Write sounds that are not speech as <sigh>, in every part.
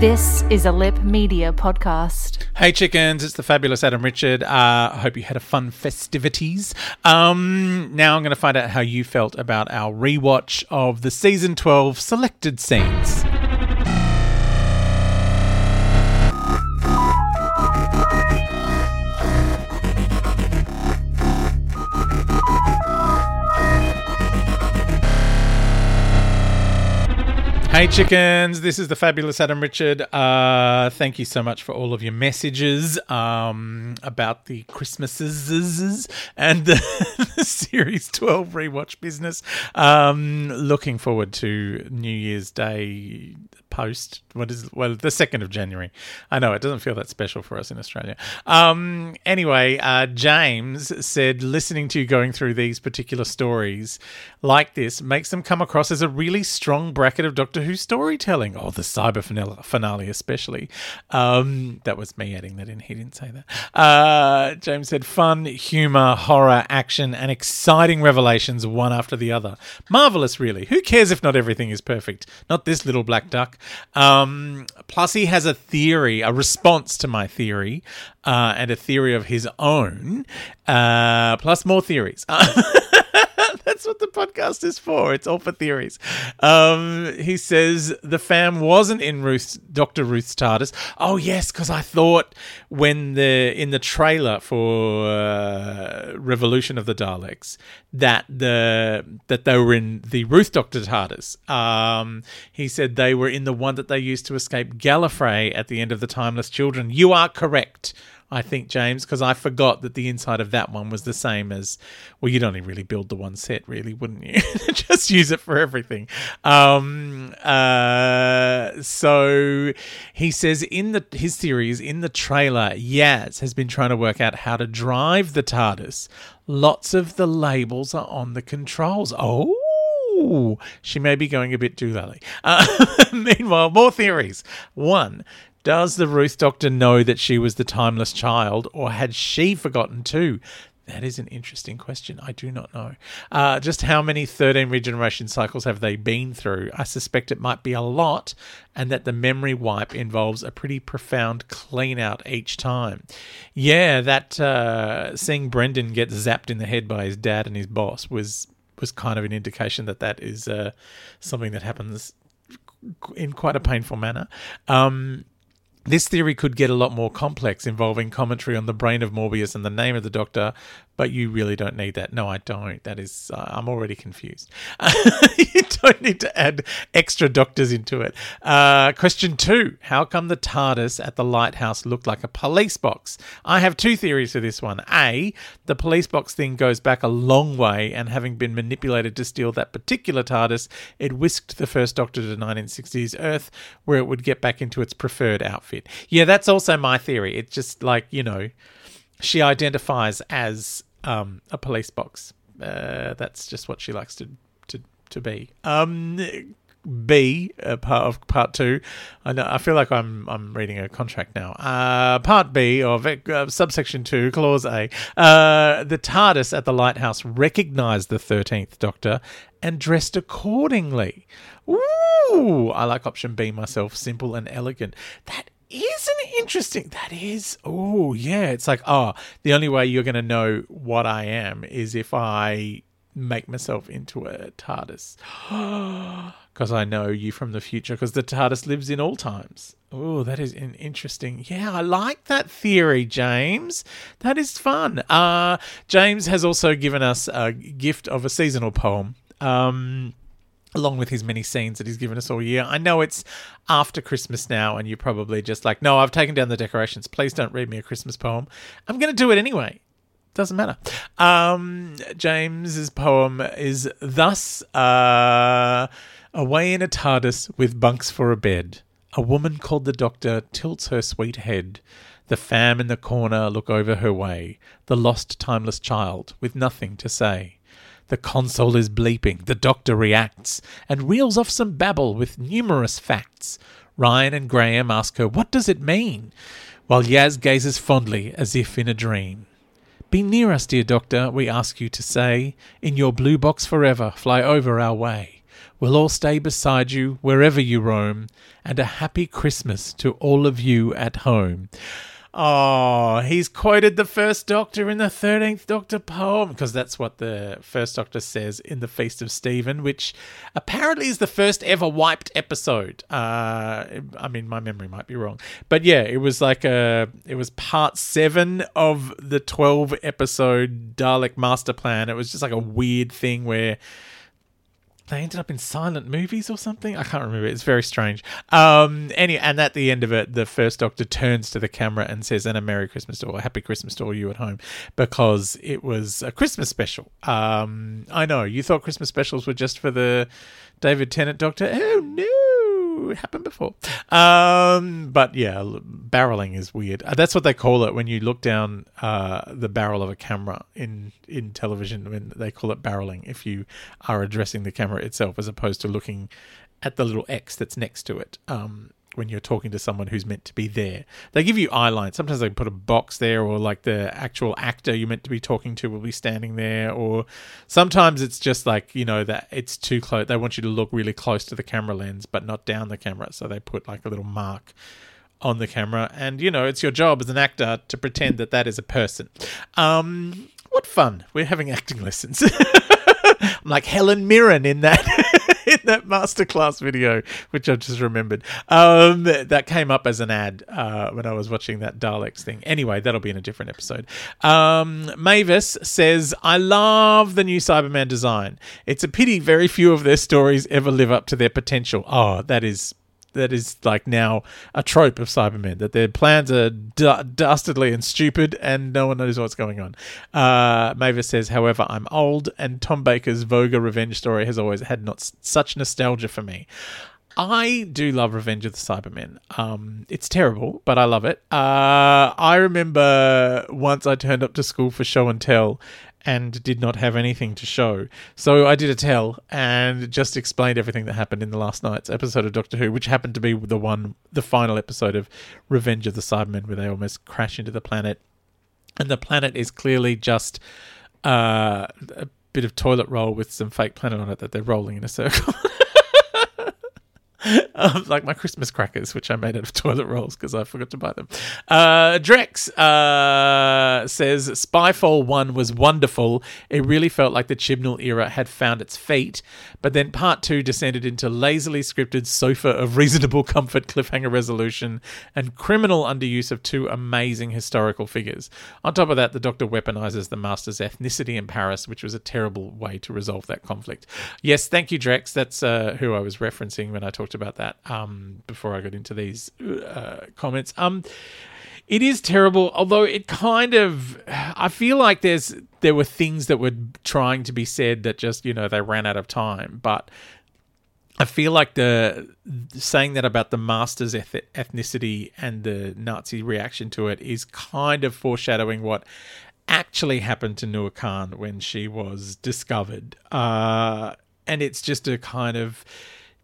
This is a Lip Media podcast. Hey chickens, it's the fabulous Adam Richard. Uh, I hope you had a fun festivities. Um, now I'm going to find out how you felt about our rewatch of the season 12 selected scenes. Hey chickens, this is the fabulous Adam Richard. Uh, thank you so much for all of your messages um, about the Christmases and the, <laughs> the Series 12 rewatch business. Um, looking forward to New Year's Day post. What is well the second of January? I know it doesn't feel that special for us in Australia. Um, anyway, uh, James said listening to you going through these particular stories like this makes them come across as a really strong bracket of Doctor Who storytelling. Oh, the cyber finale, especially. Um, that was me adding that in. He didn't say that. Uh, James said fun, humor, horror, action, and exciting revelations one after the other. Marvelous, really. Who cares if not everything is perfect? Not this little black duck. Um, plus, he has a theory, a response to my theory, uh, and a theory of his own, uh, plus more theories. <laughs> That's what the podcast is for. It's all for theories. Um, he says the fam wasn't in Ruth's Doctor Ruth's TARDIS. Oh yes, because I thought when the in the trailer for uh, Revolution of the Daleks that the that they were in the Ruth Doctor TARDIS. Um, he said they were in the one that they used to escape Gallifrey at the end of the Timeless Children. You are correct. I think, James, because I forgot that the inside of that one was the same as. Well, you'd only really build the one set, really, wouldn't you? <laughs> Just use it for everything. Um, uh, so he says in the his series in the trailer, Yaz has been trying to work out how to drive the TARDIS. Lots of the labels are on the controls. Oh. She may be going a bit too early. Uh, <laughs> meanwhile, more theories. One, does the Ruth Doctor know that she was the timeless child, or had she forgotten too? That is an interesting question. I do not know. Uh, just how many 13 regeneration cycles have they been through? I suspect it might be a lot, and that the memory wipe involves a pretty profound clean out each time. Yeah, that uh, seeing Brendan get zapped in the head by his dad and his boss was was kind of an indication that that is uh, something that happens in quite a painful manner. Um, this theory could get a lot more complex, involving commentary on the brain of Morbius and the name of the Doctor, but you really don't need that. No, I don't. That is, uh, I'm already confused. <laughs> you don't need to add extra doctors into it. Uh, question two How come the TARDIS at the lighthouse looked like a police box? I have two theories for this one. A, the police box thing goes back a long way, and having been manipulated to steal that particular TARDIS, it whisked the first Doctor to 1960s Earth, where it would get back into its preferred outfit. Yeah, that's also my theory. It's just like, you know, she identifies as um, a police box uh, that's just what she likes to to to be. Um, B, uh, part of part two. I know. I feel like I'm I'm reading a contract now. Uh, part B of uh, subsection two, clause A. Uh, the TARDIS at the lighthouse recognised the thirteenth Doctor and dressed accordingly. Ooh, I like option B myself. Simple and elegant. That is an interesting. That is. Oh yeah. It's like oh, the only way you're going to know what I am is if I make myself into a TARDIS. <gasps> Because I know you from the future, because the TARDIS lives in all times. Oh, that is an interesting. Yeah, I like that theory, James. That is fun. Uh, James has also given us a gift of a seasonal poem. Um, along with his many scenes that he's given us all year. I know it's after Christmas now, and you're probably just like, no, I've taken down the decorations. Please don't read me a Christmas poem. I'm going to do it anyway doesn't matter. Um, James's poem is thus uh, away in a TARDIS with bunks for a bed. A woman called the doctor tilts her sweet head. The fam in the corner look over her way. The lost, timeless child with nothing to say. The console is bleeping. The doctor reacts and reels off some babble with numerous facts. Ryan and Graham ask her, What does it mean? While Yaz gazes fondly as if in a dream. Be near us, dear doctor, we ask you to say. In your blue box forever, fly over our way. We'll all stay beside you wherever you roam, and a happy Christmas to all of you at home. Oh, he's quoted the first Doctor in the 13th Doctor poem, because that's what the first Doctor says in the Feast of Stephen, which apparently is the first ever wiped episode. Uh, I mean, my memory might be wrong. But yeah, it was like a, it was part seven of the 12 episode Dalek Master Plan. It was just like a weird thing where they ended up in silent movies or something. I can't remember. It's very strange. Um, any and at the end of it, the first Doctor turns to the camera and says, "And a Merry Christmas to all, a Happy Christmas to all you at home," because it was a Christmas special. Um, I know you thought Christmas specials were just for the David Tennant Doctor. Oh no happened before. Um, but yeah, barreling is weird. Uh, that's what they call it when you look down uh, the barrel of a camera in in television. When they call it barreling, if you are addressing the camera itself as opposed to looking at the little X that's next to it. Um, when you're talking to someone who's meant to be there. They give you eye lines. Sometimes they put a box there, or like the actual actor you're meant to be talking to will be standing there, or sometimes it's just like, you know, that it's too close. They want you to look really close to the camera lens, but not down the camera. So they put like a little mark on the camera. And, you know, it's your job as an actor to pretend that that is a person. Um, what fun. We're having acting lessons. <laughs> I'm like Helen Mirren in that. <laughs> that masterclass video, which I've just remembered. Um, that came up as an ad uh, when I was watching that Daleks thing. Anyway, that'll be in a different episode. Um, Mavis says, I love the new Cyberman design. It's a pity very few of their stories ever live up to their potential. Oh, that is that is like now a trope of Cybermen that their plans are d- dastardly and stupid, and no one knows what's going on. Uh, Mavis says, however, I'm old, and Tom Baker's Voga revenge story has always had not s- such nostalgia for me. I do love Revenge of the Cybermen. Um, it's terrible, but I love it. Uh, I remember once I turned up to school for show and tell, and did not have anything to show. So I did a tell and just explained everything that happened in the last night's episode of Doctor Who, which happened to be the one, the final episode of Revenge of the Cybermen, where they almost crash into the planet. And the planet is clearly just uh, a bit of toilet roll with some fake planet on it that they're rolling in a circle. <laughs> <laughs> um, like my Christmas crackers, which I made out of toilet rolls because I forgot to buy them. Uh, Drex uh, says Spyfall 1 was wonderful. It really felt like the Chibnall era had found its feet, but then part 2 descended into lazily scripted sofa of reasonable comfort cliffhanger resolution and criminal underuse of two amazing historical figures. On top of that, the Doctor weaponizes the Master's ethnicity in Paris, which was a terrible way to resolve that conflict. Yes, thank you, Drex. That's uh, who I was referencing when I talked about that um, before I got into these uh, comments. Um, it is terrible, although it kind of I feel like there's there were things that were trying to be said that just you know they ran out of time, but I feel like the saying that about the master's ethnicity and the Nazi reaction to it is kind of foreshadowing what actually happened to Noor Khan when she was discovered. Uh, and it's just a kind of,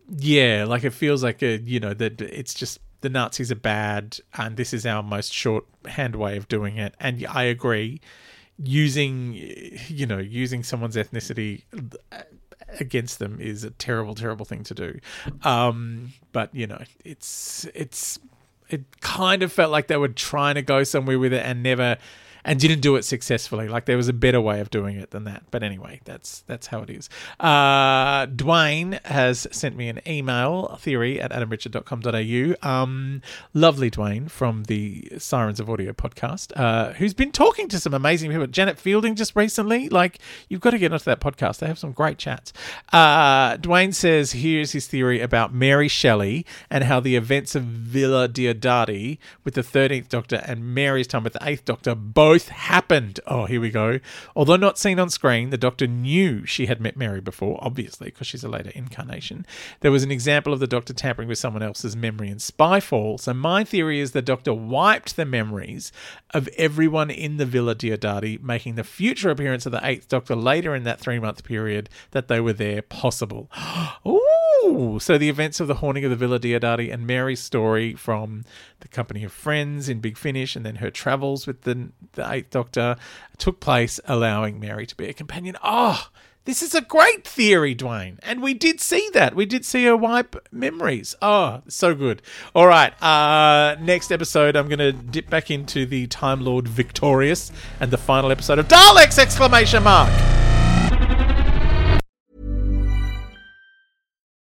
yeah, like it feels like a, you know, that it's just the Nazis are bad and this is our most shorthand way of doing it. And I agree, using, you know, using someone's ethnicity against them is a terrible, terrible thing to do. Um, but you know, it's it's it kind of felt like they were trying to go somewhere with it and never and didn't do it successfully. Like there was a better way of doing it than that. But anyway, that's that's how it is. Uh, Dwayne has sent me an email theory at adamrichard.com.au. Um, lovely Dwayne from the Sirens of Audio podcast, uh, who's been talking to some amazing people. Janet Fielding just recently. Like you've got to get onto that podcast. They have some great chats. Uh, Dwayne says here's his theory about Mary Shelley and how the events of Villa Diodati with the 13th Doctor and Mary's time with the 8th Doctor both both happened. Oh, here we go. Although not seen on screen, the Doctor knew she had met Mary before, obviously, because she's a later incarnation. There was an example of the Doctor tampering with someone else's memory in Spyfall. So my theory is the Doctor wiped the memories of everyone in the Villa Diodati, making the future appearance of the Eighth Doctor later in that three month period that they were there possible. <gasps> Ooh! So the events of the haunting of the Villa Diodati and Mary's story from the company of friends in Big Finish and then her travels with the, the Eighth Doctor took place, allowing Mary to be a companion. Oh, this is a great theory, Dwayne. And we did see that. We did see her wipe memories. Oh, so good. All right. Uh, next episode, I'm going to dip back into the Time Lord Victorious and the final episode of Daleks! Exclamation mark.